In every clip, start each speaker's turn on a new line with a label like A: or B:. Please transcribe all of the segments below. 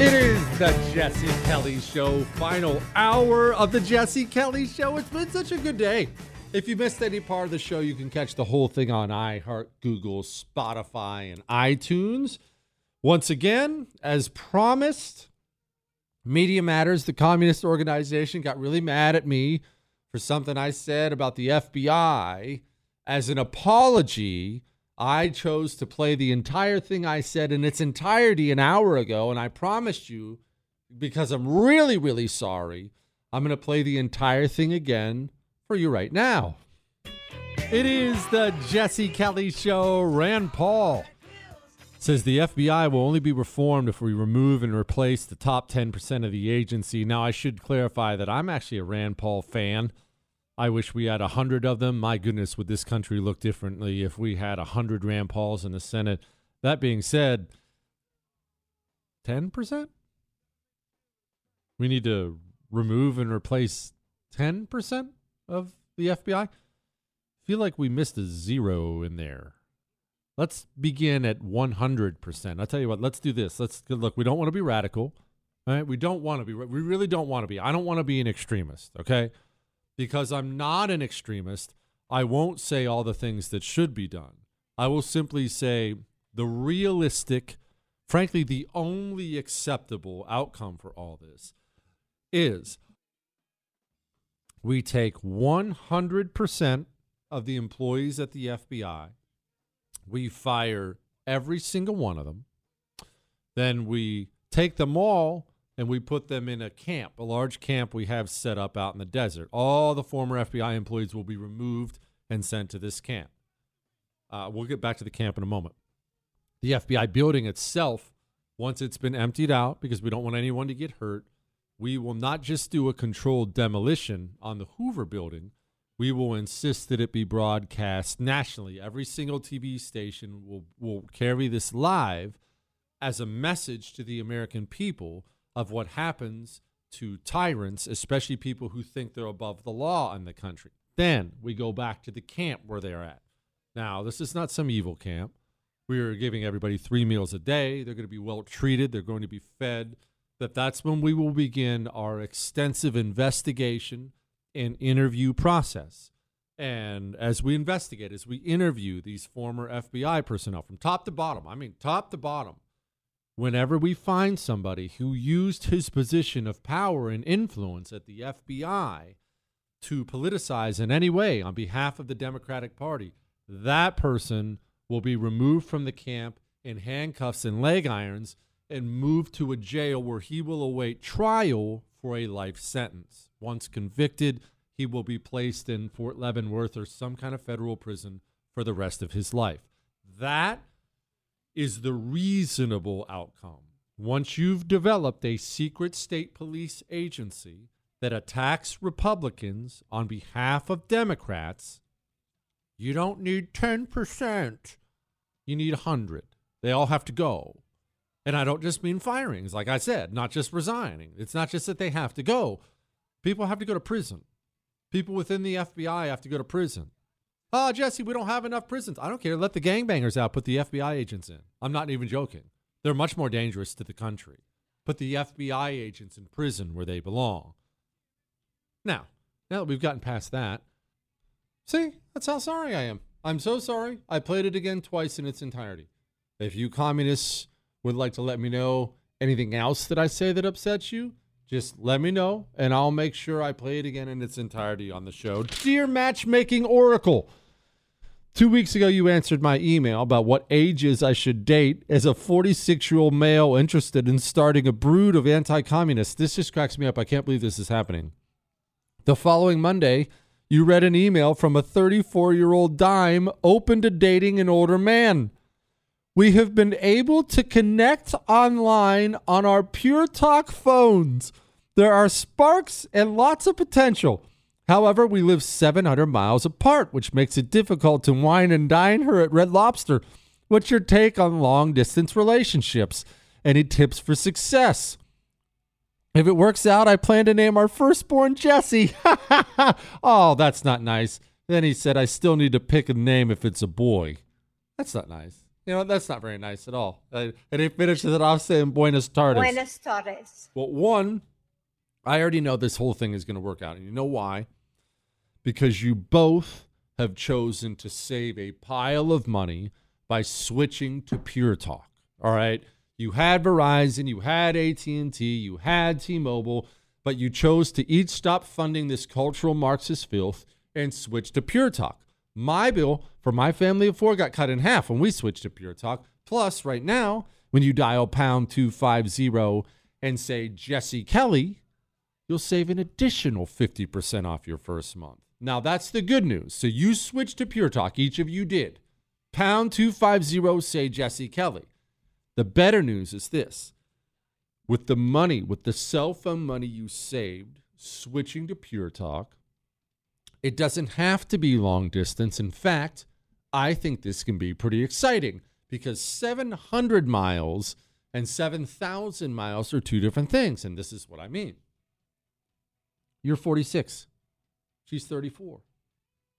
A: It is the Jesse Kelly Show, final hour of the Jesse Kelly Show. It's been such a good day. If you missed any part of the show, you can catch the whole thing on iHeart, Google, Spotify, and iTunes. Once again, as promised, Media Matters, the communist organization, got really mad at me for something I said about the FBI as an apology I chose to play the entire thing I said in its entirety an hour ago, and I promised you, because I'm really, really sorry, I'm going to play the entire thing again for you right now. It is the Jesse Kelly Show. Rand Paul says the FBI will only be reformed if we remove and replace the top 10% of the agency. Now, I should clarify that I'm actually a Rand Paul fan. I wish we had a hundred of them. My goodness, would this country look differently if we had a hundred Rand Pauls in the Senate? That being said, ten percent. We need to remove and replace ten percent of the FBI. Feel like we missed a zero in there. Let's begin at one hundred percent. I'll tell you what. Let's do this. Let's look. We don't want to be radical. Right? We don't want to be. We really don't want to be. I don't want to be an extremist. Okay because I'm not an extremist, I won't say all the things that should be done. I will simply say the realistic, frankly, the only acceptable outcome for all this is we take 100% of the employees at the FBI, we fire every single one of them, then we take them all and we put them in a camp, a large camp we have set up out in the desert. All the former FBI employees will be removed and sent to this camp. Uh, we'll get back to the camp in a moment. The FBI building itself, once it's been emptied out, because we don't want anyone to get hurt, we will not just do a controlled demolition on the Hoover building. We will insist that it be broadcast nationally. Every single TV station will, will carry this live as a message to the American people of what happens to tyrants, especially people who think they're above the law in the country. Then we go back to the camp where they're at. Now, this is not some evil camp. We are giving everybody three meals a day. They're going to be well treated. They're going to be fed. That that's when we will begin our extensive investigation and interview process. And as we investigate, as we interview these former FBI personnel from top to bottom, I mean, top to bottom, whenever we find somebody who used his position of power and influence at the FBI to politicize in any way on behalf of the Democratic Party, that person will be removed from the camp in handcuffs and leg irons and moved to a jail where he will await trial for a life sentence. Once convicted, he will be placed in Fort Leavenworth or some kind of federal prison for the rest of his life. That is the reasonable outcome. Once you've developed a secret state police agency that attacks Republicans on behalf of Democrats, you don't need 10%. You need 100. They all have to go. And I don't just mean firings, like I said, not just resigning. It's not just that they have to go. People have to go to prison. People within the FBI have to go to prison. Oh, Jesse, we don't have enough prisons. I don't care. Let the gangbangers out. Put the FBI agents in. I'm not even joking. They're much more dangerous to the country. Put the FBI agents in prison where they belong. Now, now that we've gotten past that, see, that's how sorry I am. I'm so sorry. I played it again twice in its entirety. If you communists would like to let me know anything else that I say that upsets you, just let me know and I'll make sure I play it again in its entirety on the show. Dear Matchmaking Oracle, two weeks ago you answered my email about what ages I should date as a 46 year old male interested in starting a brood of anti communists. This just cracks me up. I can't believe this is happening. The following Monday, you read an email from a 34 year old dime open to dating an older man we have been able to connect online on our Pure Talk phones. There are sparks and lots of potential. However, we live 700 miles apart, which makes it difficult to wine and dine her at Red Lobster. What's your take on long distance relationships? Any tips for success? If it works out, I plan to name our firstborn Jesse. oh, that's not nice. Then he said, I still need to pick a name if it's a boy. That's not nice. You know, that's not very nice at all. Uh, and he finishes it off saying Buenos tardes.
B: Buenos tardes.
A: Well, one, I already know this whole thing is going to work out. And you know why? Because you both have chosen to save a pile of money by switching to Pure Talk. All right? You had Verizon, you had AT&T, you had T-Mobile, but you chose to each stop funding this cultural Marxist filth and switch to Pure Talk. My bill for my family of four got cut in half when we switched to Pure Talk. Plus, right now, when you dial pound 250 and say Jesse Kelly, you'll save an additional 50% off your first month. Now, that's the good news. So you switched to Pure Talk. Each of you did. Pound 250, say Jesse Kelly. The better news is this with the money, with the cell phone money you saved, switching to Pure Talk, it doesn't have to be long distance. In fact, I think this can be pretty exciting because 700 miles and 7,000 miles are two different things. And this is what I mean. You're 46, she's 34,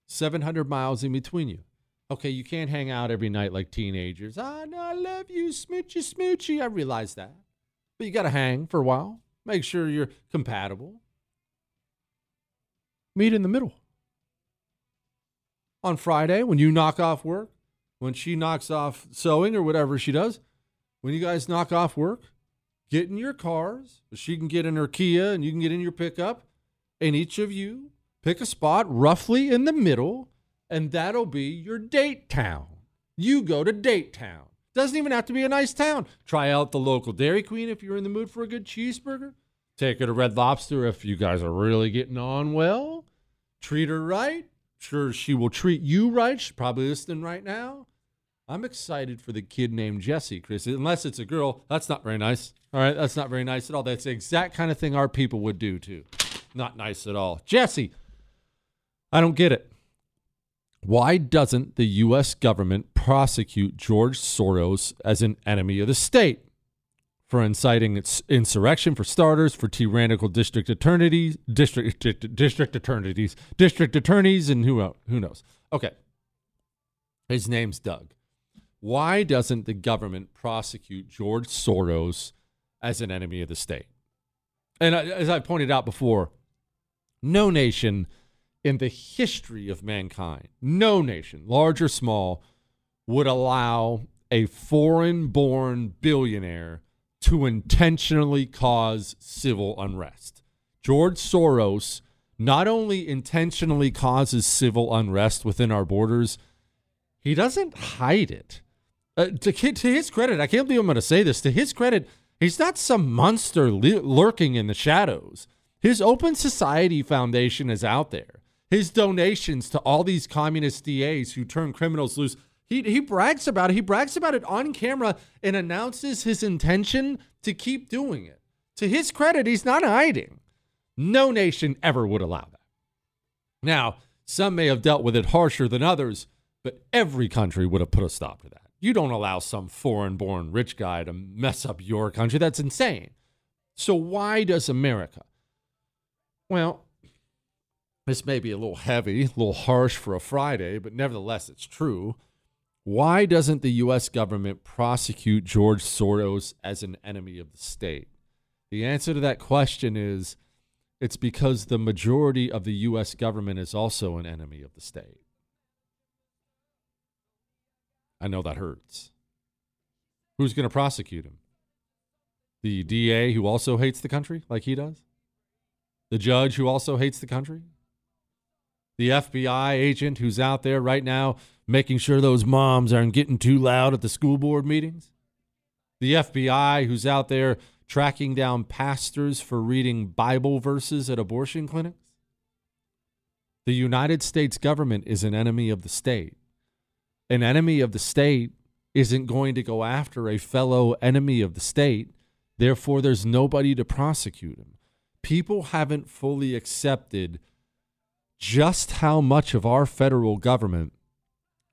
A: 700 miles in between you. Okay, you can't hang out every night like teenagers. Ah, no, I love you, smoochy, smoochy. I realize that. But you got to hang for a while. Make sure you're compatible. Meet in the middle on Friday when you knock off work, when she knocks off sewing or whatever she does, when you guys knock off work, get in your cars. She can get in her Kia and you can get in your pickup, and each of you pick a spot roughly in the middle, and that'll be your date town. You go to date town. Doesn't even have to be a nice town. Try out the local Dairy Queen if you're in the mood for a good cheeseburger. Take her to Red Lobster if you guys are really getting on well. Treat her right sure she will treat you right. She's probably listening right now. I'm excited for the kid named Jesse, Chris. Unless it's a girl, that's not very nice. All right, that's not very nice at all. That's the exact kind of thing our people would do too. Not nice at all. Jesse, I don't get it. Why doesn't the U.S. government prosecute George Soros as an enemy of the state? For inciting insurrection, for starters, for tyrannical district attorneys, district district attorneys, district attorneys, and who who knows? Okay, his name's Doug. Why doesn't the government prosecute George Soros as an enemy of the state? And as I pointed out before, no nation in the history of mankind, no nation, large or small, would allow a foreign born billionaire to intentionally cause civil unrest. George Soros not only intentionally causes civil unrest within our borders, he doesn't hide it. Uh, to, to his credit, I can't believe I'm going to say this. To his credit, he's not some monster lurking in the shadows. His Open Society Foundation is out there. His donations to all these communist DAs who turn criminals loose. He, he brags about it. He brags about it on camera and announces his intention to keep doing it. To his credit, he's not hiding. No nation ever would allow that. Now, some may have dealt with it harsher than others, but every country would have put a stop to that. You don't allow some foreign born rich guy to mess up your country. That's insane. So, why does America? Well, this may be a little heavy, a little harsh for a Friday, but nevertheless, it's true. Why doesn't the U.S. government prosecute George Soros as an enemy of the state? The answer to that question is it's because the majority of the U.S. government is also an enemy of the state. I know that hurts. Who's going to prosecute him? The DA who also hates the country like he does? The judge who also hates the country? The FBI agent who's out there right now making sure those moms aren't getting too loud at the school board meetings? The FBI who's out there tracking down pastors for reading Bible verses at abortion clinics? The United States government is an enemy of the state an enemy of the state isn't going to go after a fellow enemy of the state. Therefore, there's nobody to prosecute him. People haven't fully accepted just how much of our federal government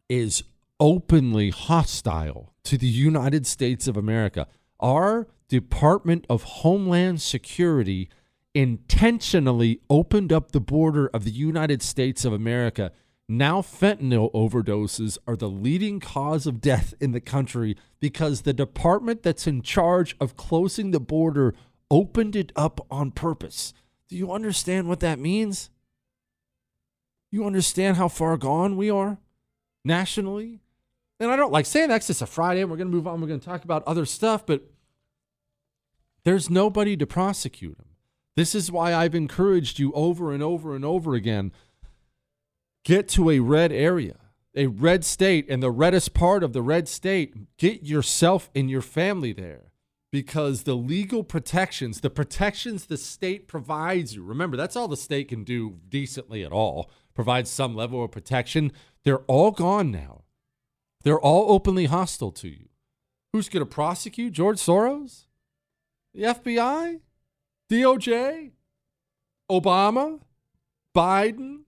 A: is openly hostile to the United States of America. Our Department of Homeland Security intentionally opened up the border of the United States of America now, fentanyl overdoses are the leading cause of death in the country because the department that's in charge of closing the border opened it up on purpose. Do you understand what that means? You understand how far gone we are nationally? And I don't like saying that's just a Friday. We're going to move on. We're going to talk about other stuff, but there's nobody to prosecute him. This is why I've encouraged you over and over and over again Get to a red area, a red state, and the reddest part of the red state. Get yourself and your family there because the legal protections, the protections the state provides you, remember, that's all the state can do decently at all, provide some level of protection. They're all gone now. They're all openly hostile to you. Who's going to prosecute? George Soros? The FBI? DOJ? Obama? Biden?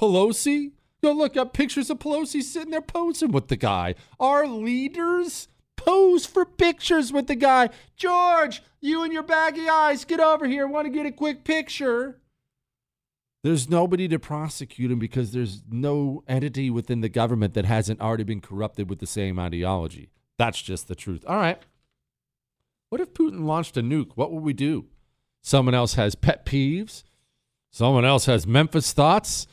A: Pelosi? Go look up pictures of Pelosi sitting there posing with the guy. Our leaders pose for pictures with the guy. George, you and your baggy eyes, get over here. Want to get a quick picture? There's nobody to prosecute him because there's no entity within the government that hasn't already been corrupted with the same ideology. That's just the truth. All right. What if Putin launched a nuke? What would we do? Someone else has pet peeves. Someone else has Memphis thoughts.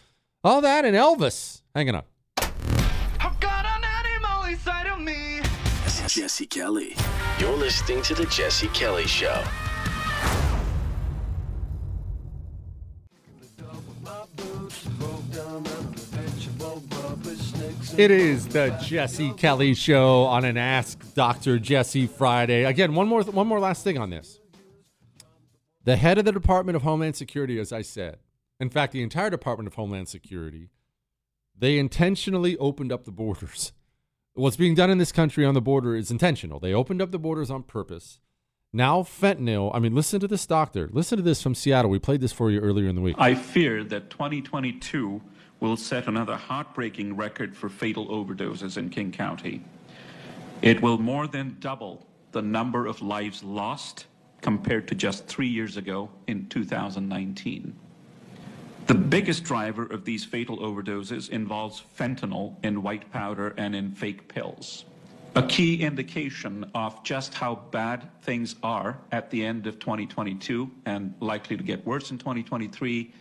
A: All that and Elvis. Hanging on.
B: Jesse Kelly. You're listening to The Jesse Kelly Show.
A: It is the Jesse Kelly Show on an Ask Dr. Jesse Friday. Again, one more, one more last thing on this. The head of the Department of Homeland Security, as I said, in fact, the entire Department of Homeland Security, they intentionally opened up the borders. What's being done in this country on the border is intentional. They opened up the borders on purpose. Now, fentanyl, I mean, listen to this doctor. Listen to this from Seattle. We played this for you earlier in the week.
C: I fear that 2022 will set another heartbreaking record for fatal overdoses in King County. It will more than double the number of lives lost compared to just three years ago in 2019. The biggest driver of these fatal overdoses involves fentanyl in white powder and in fake pills. A key indication of just how bad things are at the end of 2022 and likely to get worse in 2023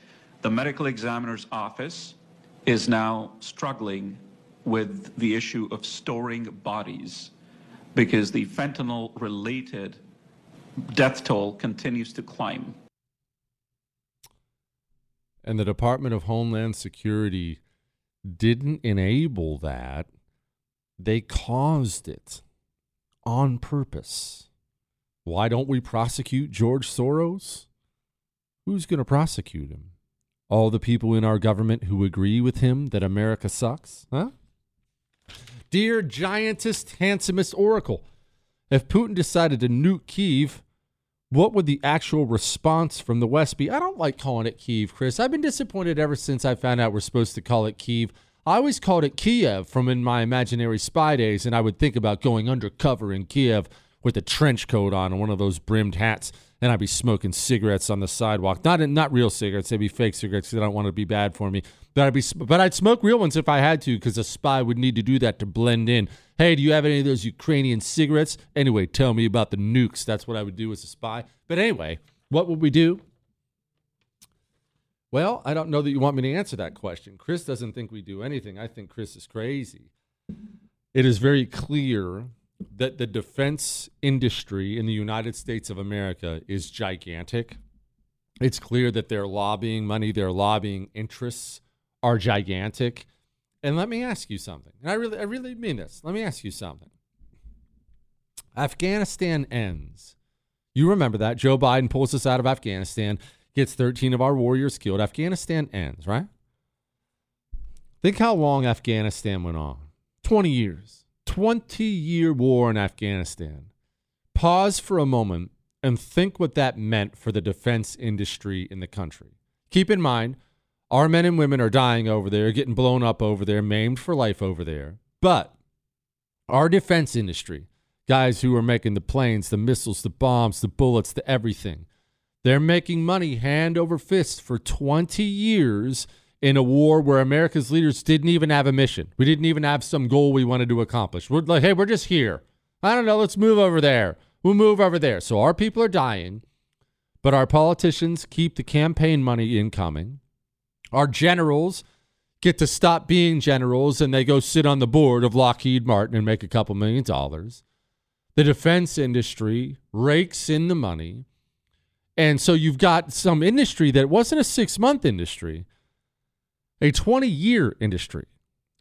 C: The medical examiner's office is now struggling with the issue of storing bodies because the fentanyl related death toll continues to climb.
A: And the Department of Homeland Security didn't enable that, they caused it on purpose. Why don't we prosecute George Soros? Who's going to prosecute him? All the people in our government who agree with him that America sucks? Huh? Dear giantest, handsomest oracle, if Putin decided to nuke Kiev, what would the actual response from the West be? I don't like calling it Kiev, Chris. I've been disappointed ever since I found out we're supposed to call it Kiev. I always called it Kiev from in my imaginary spy days, and I would think about going undercover in Kiev with a trench coat on and one of those brimmed hats, and I'd be smoking cigarettes on the sidewalk. Not not real cigarettes; they'd be fake cigarettes because I don't want to be bad for me. But I'd be, but I'd smoke real ones if I had to, because a spy would need to do that to blend in. Hey, do you have any of those Ukrainian cigarettes? Anyway, tell me about the nukes. That's what I would do as a spy. But anyway, what would we do? Well, I don't know that you want me to answer that question. Chris doesn't think we do anything. I think Chris is crazy. It is very clear that the defense industry in the United States of America is gigantic. It's clear that their lobbying money, their lobbying interests are gigantic. And let me ask you something. And I really I really mean this. Let me ask you something. Afghanistan ends. You remember that. Joe Biden pulls us out of Afghanistan gets 13 of our warriors killed. Afghanistan ends, right? Think how long Afghanistan went on 20 years, 20 year war in Afghanistan. Pause for a moment and think what that meant for the defense industry in the country. Keep in mind, our men and women are dying over there, getting blown up over there, maimed for life over there. But our defense industry, guys who are making the planes, the missiles, the bombs, the bullets, the everything, they're making money hand over fist for 20 years in a war where America's leaders didn't even have a mission. We didn't even have some goal we wanted to accomplish. We're like, hey, we're just here. I don't know, let's move over there. We'll move over there. So our people are dying, but our politicians keep the campaign money incoming. Our generals get to stop being generals and they go sit on the board of Lockheed Martin and make a couple million dollars. The defense industry rakes in the money. And so you've got some industry that wasn't a six month industry, a 20 year industry.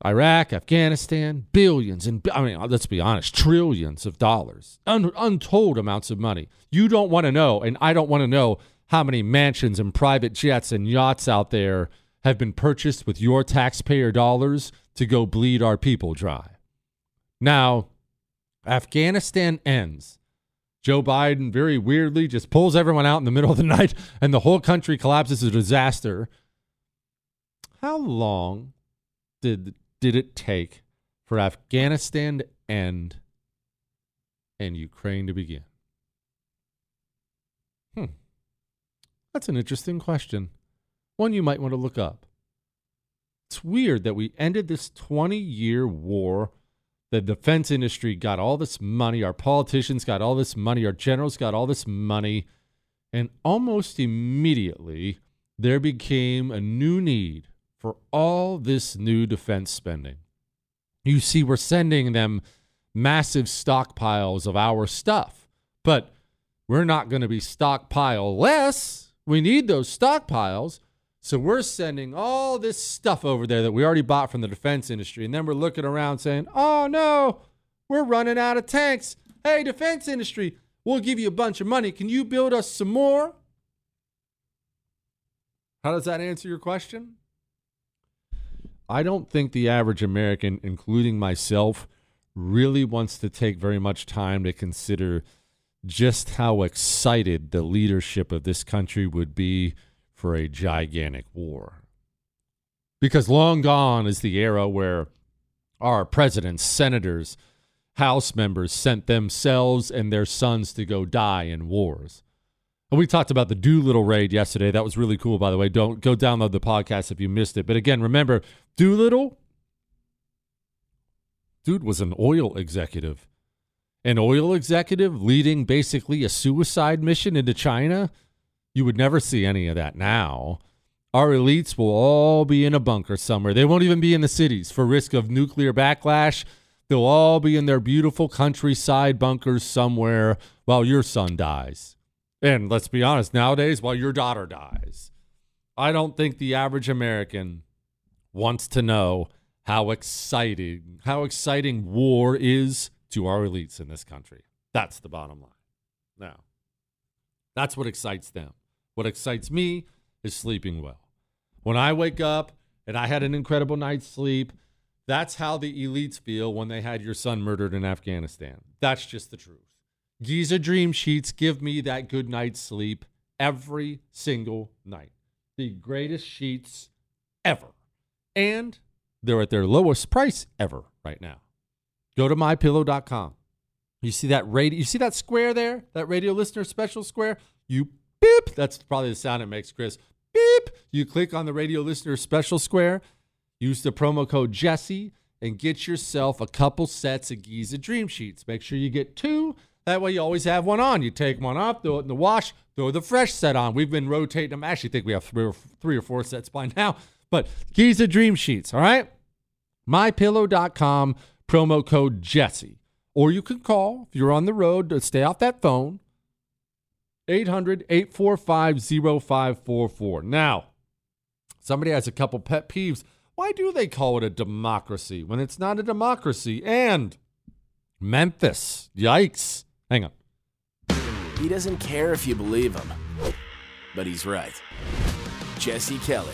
A: Iraq, Afghanistan, billions and I mean, let's be honest, trillions of dollars, un- untold amounts of money. You don't want to know, and I don't want to know how many mansions and private jets and yachts out there have been purchased with your taxpayer dollars to go bleed our people dry. Now, Afghanistan ends. Joe Biden very weirdly just pulls everyone out in the middle of the night and the whole country collapses a disaster. How long did did it take for Afghanistan to end and Ukraine to begin? Hmm. That's an interesting question. One you might want to look up. It's weird that we ended this 20 year war the defense industry got all this money, our politicians got all this money, our generals got all this money, and almost immediately there became a new need for all this new defense spending. You see, we're sending them massive stockpiles of our stuff, but we're not going to be stockpile less. We need those stockpiles so we're sending all this stuff over there that we already bought from the defense industry. And then we're looking around saying, oh no, we're running out of tanks. Hey, defense industry, we'll give you a bunch of money. Can you build us some more? How does that answer your question? I don't think the average American, including myself, really wants to take very much time to consider just how excited the leadership of this country would be for a gigantic war. Because long gone is the era where our presidents, senators, House members sent themselves and their sons to go die in wars. We talked about the Doolittle raid yesterday. That was really cool, by the way. Don't go download the podcast if you missed it. But again, remember, Doolittle, dude was an oil executive. An oil executive leading basically a suicide mission into China you would never see any of that now. Our elites will all be in a bunker somewhere. They won't even be in the cities for risk of nuclear backlash. They'll all be in their beautiful countryside bunkers somewhere while your son dies. And let's be honest, nowadays, while your daughter dies. I don't think the average American wants to know how exciting how exciting war is to our elites in this country. That's the bottom line. Now, that's what excites them. What excites me is sleeping well. When I wake up and I had an incredible night's sleep, that's how the elites feel when they had your son murdered in Afghanistan. That's just the truth. Giza Dream Sheets give me that good night's sleep every single night. The greatest sheets ever. And they're at their lowest price ever right now. Go to mypillow.com. You see that radio you see that square there? That radio listener special square? You beep. That's probably the sound it makes, Chris. Beep. You click on the radio listener special square, use the promo code Jesse, and get yourself a couple sets of Giza Dream Sheets. Make sure you get two. That way you always have one on. You take one off, throw it in the wash, throw the fresh set on. We've been rotating them. I actually think we have three or, three or four sets by now. But Giza Dream Sheets, all right? MyPillow.com, promo code Jesse. Or you can call if you're on the road to stay off that phone. 800 845 0544. Now, somebody has a couple pet peeves. Why do they call it a democracy when it's not a democracy? And Memphis, yikes. Hang on.
D: He doesn't care if you believe him, but he's right. Jesse Kelly.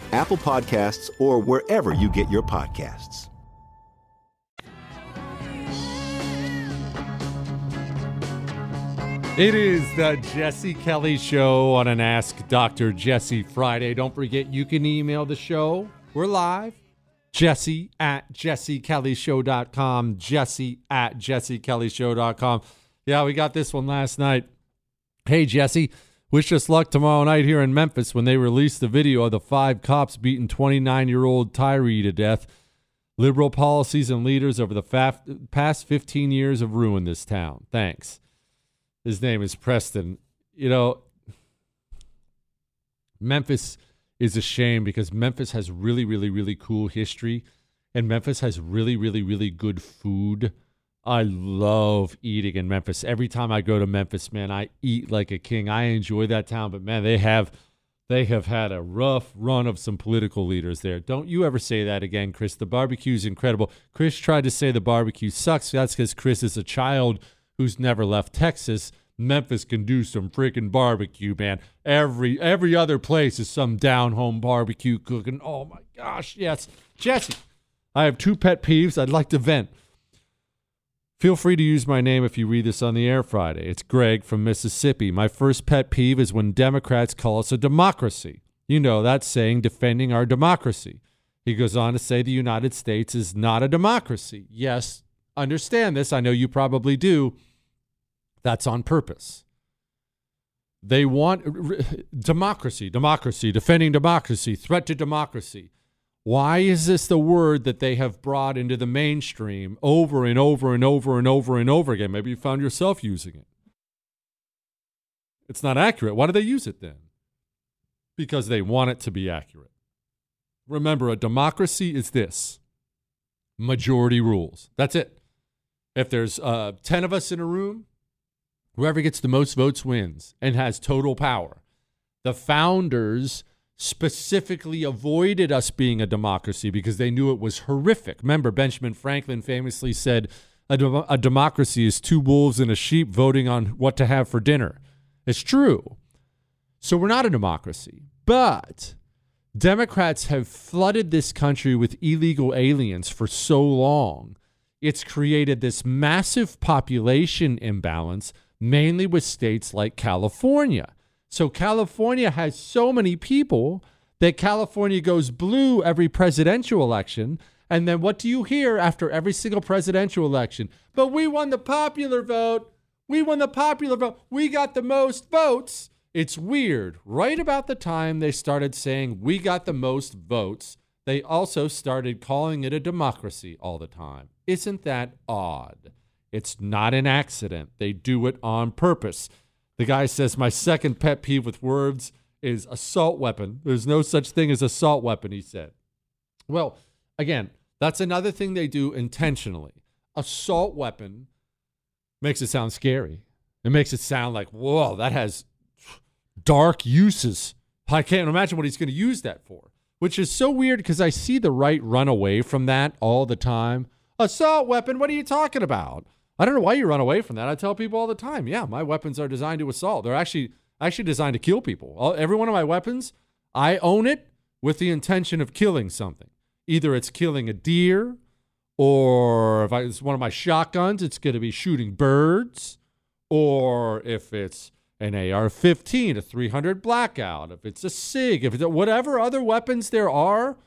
E: Apple Podcasts, or wherever you get your podcasts.
A: It is the Jesse Kelly Show on an Ask Dr. Jesse Friday. Don't forget, you can email the show. We're live. Jesse at jessekellyshow.com. Jesse at jessekellyshow.com. Yeah, we got this one last night. Hey, Jesse, wish us luck tomorrow night here in Memphis when they release the video of the five cops beating 29 year old Tyree to death. Liberal policies and leaders over the faf- past 15 years have ruined this town. Thanks. His name is Preston. You know, Memphis is a shame because Memphis has really, really, really cool history, and Memphis has really, really, really good food. I love eating in Memphis. Every time I go to Memphis, man, I eat like a king. I enjoy that town, but man, they have they have had a rough run of some political leaders there. Don't you ever say that again, Chris. The barbecue is incredible. Chris tried to say the barbecue sucks. That's because Chris is a child who's never left Texas. Memphis can do some freaking barbecue, man. Every every other place is some down home barbecue cooking. Oh my gosh, yes. Jesse, I have two pet peeves I'd like to vent. Feel free to use my name if you read this on the air Friday. It's Greg from Mississippi. My first pet peeve is when Democrats call us a democracy. You know, that's saying defending our democracy. He goes on to say the United States is not a democracy. Yes, understand this. I know you probably do. That's on purpose. They want democracy, democracy, defending democracy, threat to democracy. Why is this the word that they have brought into the mainstream over and over and over and over and over again? Maybe you found yourself using it. It's not accurate. Why do they use it then? Because they want it to be accurate. Remember, a democracy is this majority rules. That's it. If there's uh, 10 of us in a room, whoever gets the most votes wins and has total power. The founders specifically avoided us being a democracy because they knew it was horrific. Remember, Benjamin Franklin famously said, a, dem- a democracy is two wolves and a sheep voting on what to have for dinner. It's true. So we're not a democracy. But Democrats have flooded this country with illegal aliens for so long. It's created this massive population imbalance, mainly with states like California. So California has so many people that California goes blue every presidential election. And then what do you hear after every single presidential election? But we won the popular vote. We won the popular vote. We got the most votes. It's weird. Right about the time they started saying we got the most votes, they also started calling it a democracy all the time. Isn't that odd? It's not an accident. They do it on purpose. The guy says, My second pet peeve with words is assault weapon. There's no such thing as assault weapon, he said. Well, again, that's another thing they do intentionally. Assault weapon makes it sound scary. It makes it sound like, whoa, that has dark uses. I can't imagine what he's going to use that for, which is so weird because I see the right run away from that all the time. Assault weapon, what are you talking about? I don't know why you run away from that. I tell people all the time, yeah, my weapons are designed to assault. They're actually actually designed to kill people. All, every one of my weapons, I own it with the intention of killing something. Either it's killing a deer, or if I, it's one of my shotguns, it's going to be shooting birds, or if it's an AR-15, a 300 blackout, if it's a SIG, if it's whatever other weapons there are,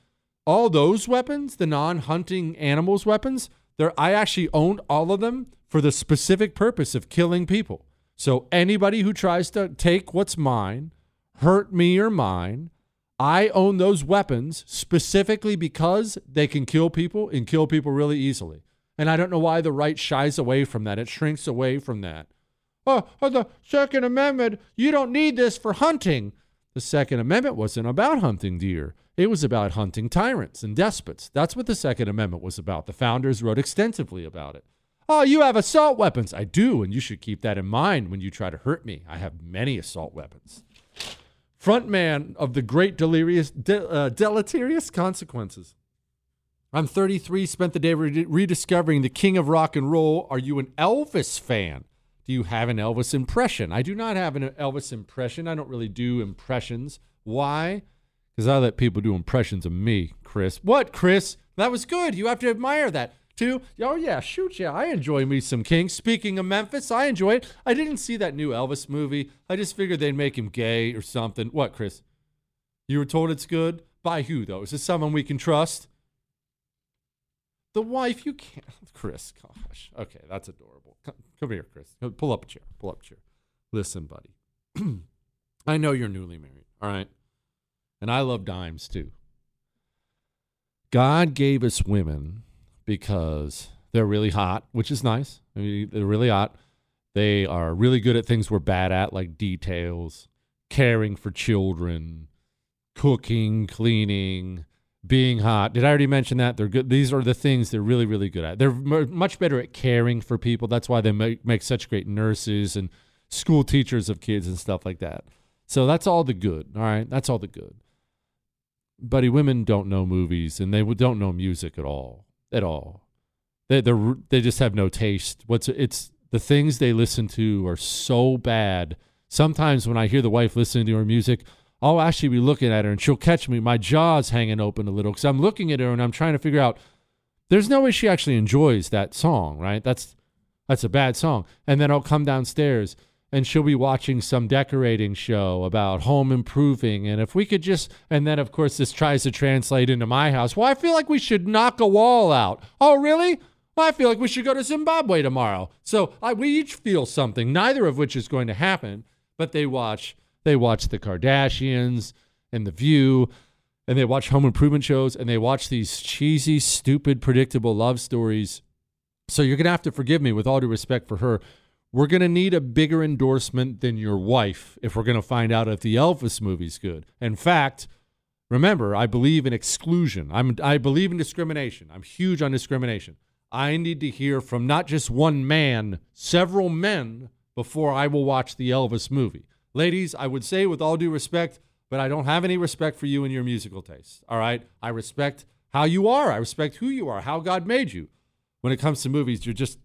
A: all those weapons, the non-hunting animals weapons, there I actually owned all of them for the specific purpose of killing people. So anybody who tries to take what's mine, hurt me or mine, I own those weapons specifically because they can kill people and kill people really easily. And I don't know why the right shies away from that. It shrinks away from that. Oh, oh, the Second Amendment, you don't need this for hunting. The Second Amendment wasn't about hunting deer. It was about hunting tyrants and despots. That's what the Second Amendment was about. The founders wrote extensively about it. Oh, you have assault weapons. I do, and you should keep that in mind when you try to hurt me. I have many assault weapons. Frontman of the great delirious, de- uh, deleterious consequences. I'm 33, spent the day re- rediscovering the king of rock and roll. Are you an Elvis fan? Do you have an Elvis impression? I do not have an Elvis impression. I don't really do impressions. Why? Because I let people do impressions of me, Chris. What, Chris? That was good. You have to admire that. too. oh yeah, shoot, yeah, I enjoy me some King. Speaking of Memphis, I enjoy it. I didn't see that new Elvis movie. I just figured they'd make him gay or something. What, Chris? You were told it's good? By who, though? Is this someone we can trust? The wife, you can't. Chris, gosh. Okay, that's adorable. Come, here, Chris. Pull up a chair. Pull up a chair. Listen, buddy. I know you're newly married, all right? And I love dimes too. God gave us women because they're really hot, which is nice. I mean, they're really hot. They are really good at things we're bad at, like details, caring for children, cooking, cleaning, being hot. Did I already mention that? They're good. These are the things they're really, really good at. They're much better at caring for people. That's why they make, make such great nurses and school teachers of kids and stuff like that. So that's all the good. All right. That's all the good. Buddy, women don't know movies and they don't know music at all. At all. They they they just have no taste. What's it's the things they listen to are so bad. Sometimes when I hear the wife listening to her music, I'll actually be looking at her and she'll catch me. My jaw's hanging open a little because I'm looking at her and I'm trying to figure out. There's no way she actually enjoys that song, right? That's that's a bad song. And then I'll come downstairs and she'll be watching some decorating show about home improving. And if we could just, and then of course this tries to translate into my house. Well, I feel like we should knock a wall out. Oh, really? Well, I feel like we should go to Zimbabwe tomorrow. So I, we each feel something, neither of which is going to happen. But they watch they watch the Kardashians and The View, and they watch home improvement shows, and they watch these cheesy, stupid, predictable love stories. So you're going to have to forgive me with all due respect for her. We're going to need a bigger endorsement than your wife if we're going to find out if the Elvis movie's good. In fact, remember, I believe in exclusion. I'm, I believe in discrimination. I'm huge on discrimination. I need to hear from not just one man, several men before I will watch the Elvis movie. Ladies, I would say with all due respect, but I don't have any respect for you and your musical tastes. All right? I respect how you are. I respect who you are, how God made you. When it comes to movies, you're just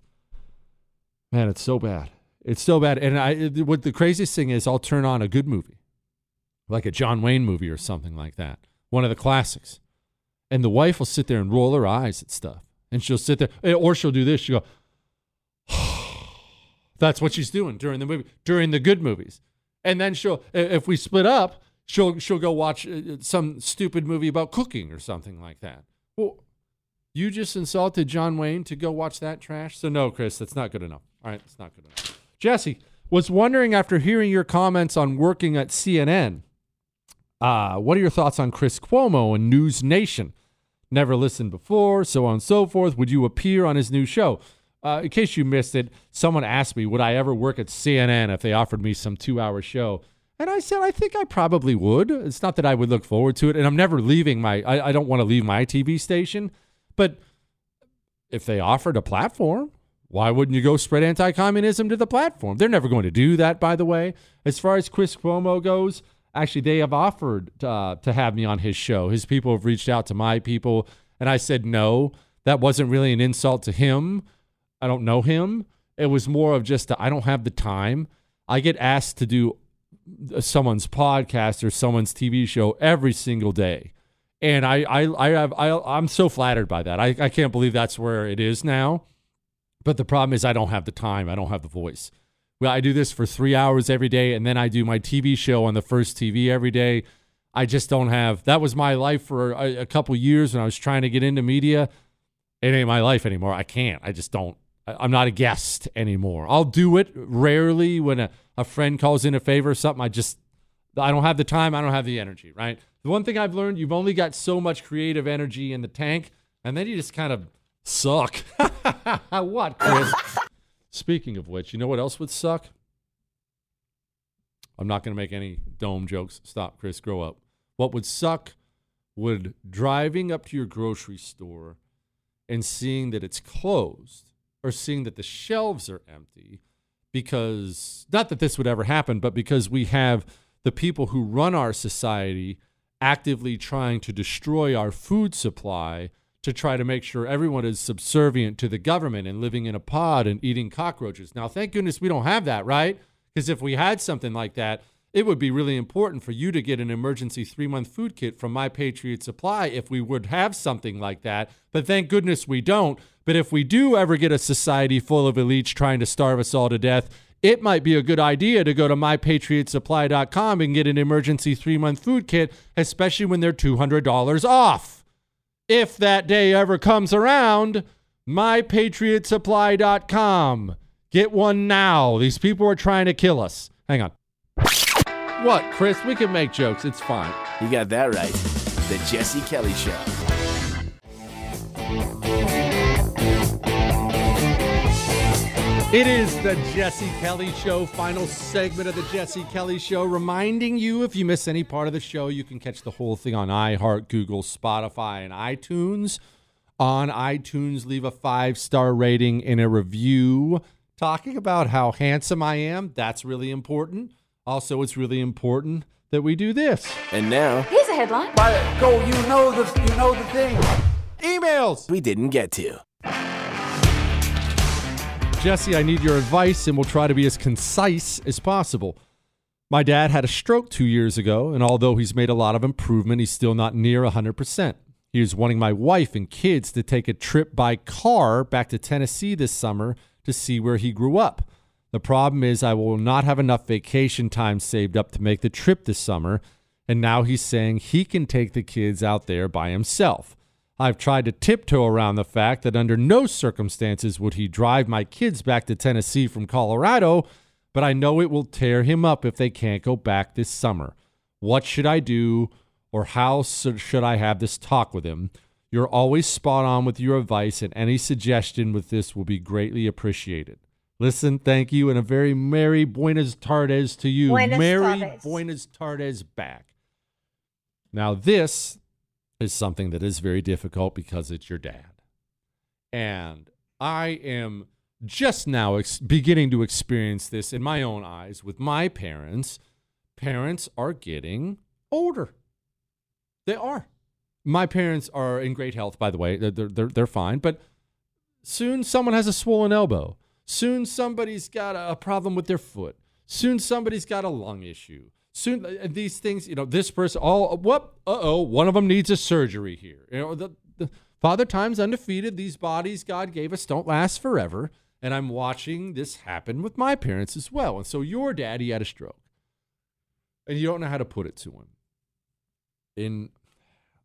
A: man, it's so bad. It's so bad. And I what the craziest thing is I'll turn on a good movie. Like a John Wayne movie or something like that. One of the classics. And the wife will sit there and roll her eyes at stuff. And she'll sit there eh, or she'll do this. She'll go That's what she's doing during the movie, during the good movies and then she'll if we split up, she'll she'll go watch uh, some stupid movie about cooking or something like that. Well, you just insulted John Wayne to go watch that trash. So no, Chris, that's not good enough. All right, it's not good enough. Jesse was wondering after hearing your comments on working at CNN, uh, what are your thoughts on Chris Cuomo and News Nation? Never listened before, so on and so forth. Would you appear on his new show? Uh, in case you missed it, someone asked me, would I ever work at CNN if they offered me some two hour show? And I said, I think I probably would. It's not that I would look forward to it. And I'm never leaving my, I, I don't want to leave my TV station. But if they offered a platform, why wouldn't you go spread anti communism to the platform? They're never going to do that, by the way. As far as Chris Cuomo goes, actually, they have offered uh, to have me on his show. His people have reached out to my people. And I said, no, that wasn't really an insult to him I don't know him. It was more of just I don't have the time. I get asked to do uh, someone's podcast or someone's TV show every single day. And I, I, I have, I, I'm so flattered by that. I, I can't believe that's where it is now. But the problem is, I don't have the time. I don't have the voice. Well, I do this for three hours every day, and then I do my TV show on the first TV every day. I just don't have. That was my life for a, a couple years when I was trying to get into media. It ain't my life anymore. I can't. I just don't. I'm not a guest anymore. I'll do it rarely when a, a friend calls in a favor or something. I just, I don't have the time. I don't have the energy, right? The one thing I've learned, you've only got so much creative energy in the tank, and then you just kind of suck. what, Chris? Speaking of which, you know what else would suck? I'm not going to make any dome jokes. Stop, Chris. Grow up. What would suck would driving up to your grocery store and seeing that it's closed or seeing that the shelves are empty because not that this would ever happen, but because we have the people who run our society actively trying to destroy our food supply to try to make sure everyone is subservient to the government and living in a pod and eating cockroaches. Now, thank goodness we don't have that, right? Because if we had something like that, it would be really important for you to get an emergency three month food kit from My Patriot Supply if we would have something like that. But thank goodness we don't. But if we do ever get a society full of elites trying to starve us all to death, it might be a good idea to go to mypatriotsupply.com and get an emergency three month food kit, especially when they're $200 off. If that day ever comes around, mypatriotsupply.com. Get one now. These people are trying to kill us. Hang on. What, Chris? We can make jokes. It's fine.
F: You got that right. The Jesse Kelly Show.
A: It is the Jesse Kelly Show, final segment of the Jesse Kelly Show. Reminding you if you miss any part of the show, you can catch the whole thing on iHeart, Google, Spotify, and iTunes. On iTunes, leave a five star rating and a review talking about how handsome I am. That's really important. Also, it's really important that we do this.
F: And now,
G: Here's a headline.
F: go. You know the you know the thing.
A: Emails
F: we didn't get to.
A: Jesse, I need your advice and we'll try to be as concise as possible. My dad had a stroke two years ago, and although he's made a lot of improvement, he's still not near 100%. He was wanting my wife and kids to take a trip by car back to Tennessee this summer to see where he grew up. The problem is, I will not have enough vacation time saved up to make the trip this summer, and now he's saying he can take the kids out there by himself. I've tried to tiptoe around the fact that under no circumstances would he drive my kids back to Tennessee from Colorado, but I know it will tear him up if they can't go back this summer. What should I do, or how should I have this talk with him? You're always spot on with your advice, and any suggestion with this will be greatly appreciated. Listen, thank you, and a very merry Buenas Tardes to you.
H: Buenas
A: merry
H: tardes.
A: Buenas Tardes back. Now, this is something that is very difficult because it's your dad. And I am just now ex- beginning to experience this in my own eyes with my parents. Parents are getting older. They are. My parents are in great health, by the way. They're, they're, they're fine. But soon someone has a swollen elbow. Soon somebody's got a, problem with their foot. Soon somebody's got a lung issue. Soon uh, these things, you know, this person, all whoop, uh oh, one of them needs a surgery here. You know, the, the Father Time's undefeated. These bodies God gave us don't last forever. And I'm watching this happen with my parents as well. And so your daddy had a stroke. And you don't know how to put it to him. In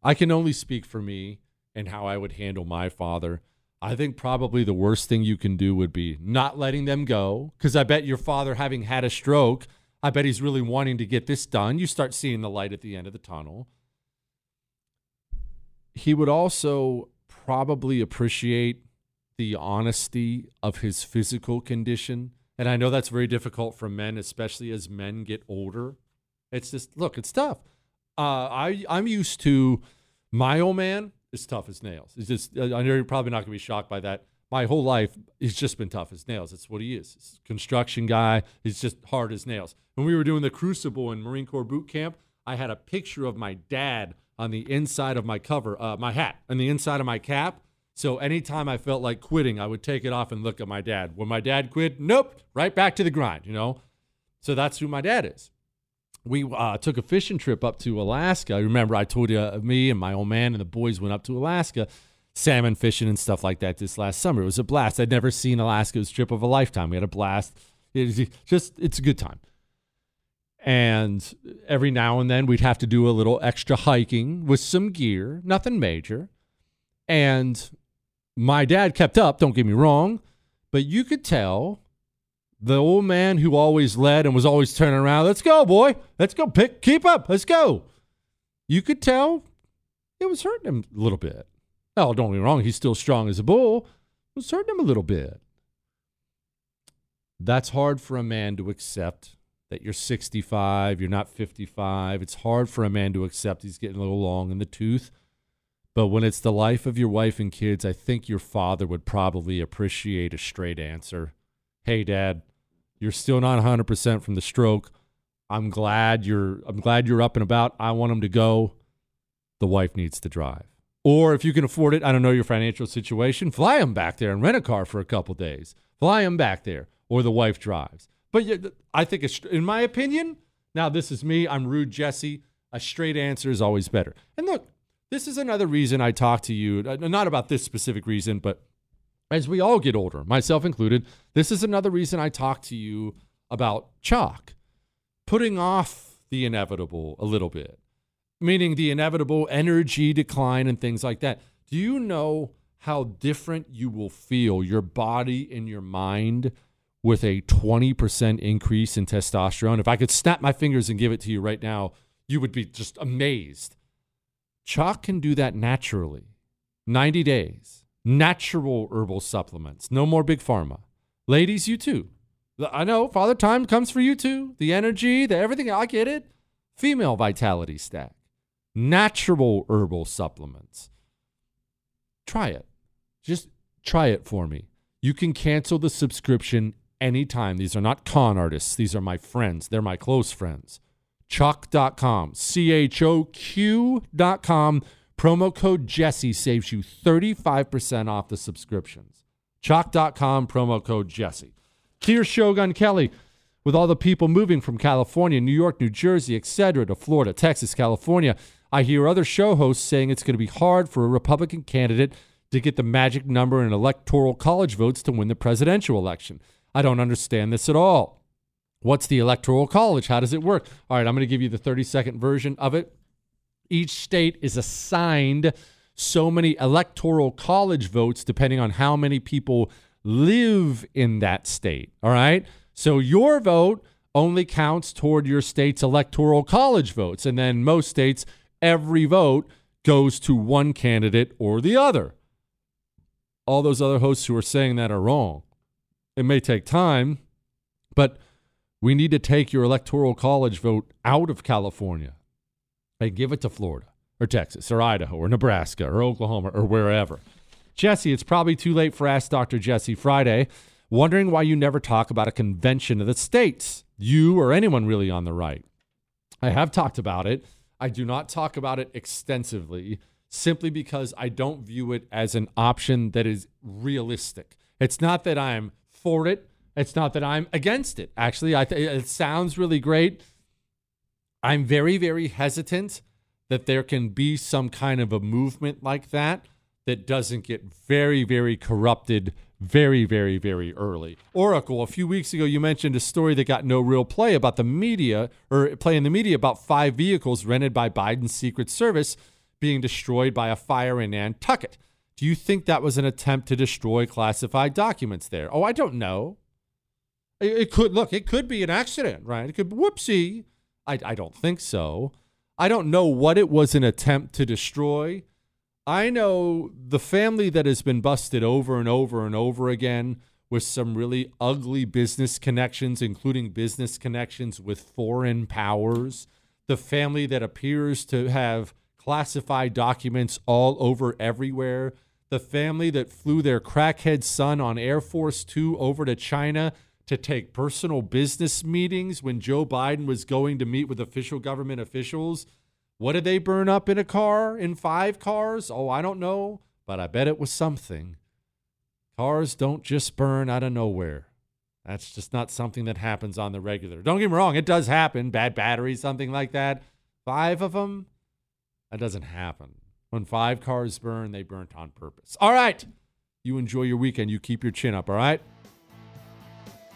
A: I can only speak for me and how I would handle my father. I think probably the worst thing you can do would be not letting them go. Because I bet your father, having had a stroke, I bet he's really wanting to get this done. You start seeing the light at the end of the tunnel. He would also probably appreciate the honesty of his physical condition. And I know that's very difficult for men, especially as men get older. It's just, look, it's tough. Uh, I, I'm used to my old man is tough as nails. It's just, I know you're probably not going to be shocked by that. My whole life, he's just been tough as nails. That's what he is. He's construction guy. He's just hard as nails. When we were doing the Crucible in Marine Corps boot camp, I had a picture of my dad on the inside of my cover, uh, my hat, on the inside of my cap. So anytime I felt like quitting, I would take it off and look at my dad. When my dad quit, nope, right back to the grind, you know? So that's who my dad is. We uh, took a fishing trip up to Alaska. Remember, I told you, uh, me and my old man and the boys went up to Alaska, salmon fishing and stuff like that this last summer. It was a blast. I'd never seen Alaska. It was a trip of a lifetime. We had a blast. It just, it's a good time. And every now and then we'd have to do a little extra hiking with some gear, nothing major. And my dad kept up, don't get me wrong, but you could tell the old man who always led and was always turning around, let's go, boy, let's go, pick, keep up, let's go. You could tell it was hurting him a little bit. Oh, don't me wrong, he's still strong as a bull. It was hurting him a little bit. That's hard for a man to accept that you're 65, you're not 55. It's hard for a man to accept he's getting a little long in the tooth. But when it's the life of your wife and kids, I think your father would probably appreciate a straight answer. Hey, dad, you're still not 100% from the stroke. I'm glad you're I'm glad you're up and about. I want him to go. The wife needs to drive. Or if you can afford it, I don't know your financial situation, fly him back there and rent a car for a couple days. Fly him back there or the wife drives. But I think, it's in my opinion, now this is me, I'm rude Jesse, a straight answer is always better. And look, this is another reason I talk to you, uh, not about this specific reason, but as we all get older, myself included, this is another reason I talk to you about Choq, putting off the inevitable a little bit, meaning the inevitable energy decline and things like that. Do you know how different you will feel, your body and your mind, with a 20% increase in testosterone? If I could snap my fingers and give it to you right now, you would be just amazed. Choq can do that naturally. 90 days, natural herbal supplements, no more big pharma. Ladies, you too. I know Father Time comes for you too. The energy, the everything, I get it. Female vitality stack, natural herbal supplements. Try it. Just try it for me. You can cancel the subscription anytime. These are not con artists, these are my friends. They're my close friends. Choq.com, C H O Q.com. Promo code Jesse saves you 35% off the subscriptions. Choq.com, promo code Jesse. Here's Shogun Kelly with all the people moving from California, New York, New Jersey, etc., to Florida, Texas, California. I hear other show hosts saying it's going to be hard for a Republican candidate to get the magic number in electoral college votes to win the presidential election. I don't understand this at all. What's the electoral college? How does it work? All right, I'm going to give you the 30 second version of it. Each state is assigned so many electoral college votes depending on how many people live in that state. All right. So your vote only counts toward your state's electoral college votes. And then most states, every vote goes to one candidate or the other. All those other hosts who are saying that are wrong. It may take time, but we need to take your electoral college vote out of California and give it to Florida or Texas or Idaho or Nebraska or Oklahoma or wherever. Jesse, it's probably too late for Ask Dr. Jesse Friday. Wondering why you never talk about a convention of the states, you or anyone really on the right. I have talked about it. I do not talk about it extensively simply because I don't view it as an option that is realistic. It's not that I'm for it. It's not that I'm against it. Actually, I th- it sounds really great. I'm very, very hesitant that there can be some kind of a movement like that that doesn't get very, very corrupted very, very, very early. Oracle, a few weeks ago, you mentioned a story that got no real play about the media or play in the media about five vehicles rented by Biden's Secret Service being destroyed by a fire in Nantucket. Do you think that was an attempt to destroy classified documents there? Oh, I don't know. It, it could look, it could be an accident, right? It could whoopsie. I, I don't think so. I don't know what it was an attempt to destroy. I know the family that has been busted over and over and over again with some really ugly business connections, including business connections with foreign powers. The family that appears to have classified documents all over everywhere. The family that flew their crackhead son on Air Force Two over to China to take personal business meetings when Joe Biden was going to meet with official government officials what did they burn up in a car, in five cars? Oh, I don't know, but I bet it was something. Cars don't just burn out of nowhere. That's just not something that happens on the regular. Don't get me wrong, it does happen. Bad batteries, something like that. Five of them, that doesn't happen. When five cars burn, they burnt on purpose. All right. You enjoy your weekend. You keep your chin up, all right?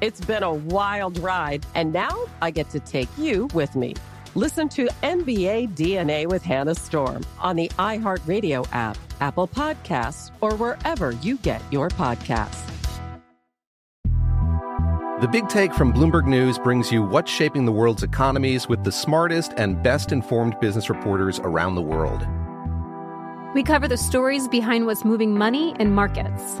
I: It's been a wild ride, and now I get to take you with me. Listen to NBA DNA with Hannah Storm on the iHeartRadio app, Apple Podcasts, or wherever you get your podcasts.
J: The Big Take from Bloomberg News brings you what's shaping the world's economies with the smartest and best informed business reporters around the world.
K: We cover the stories behind what's moving money and markets.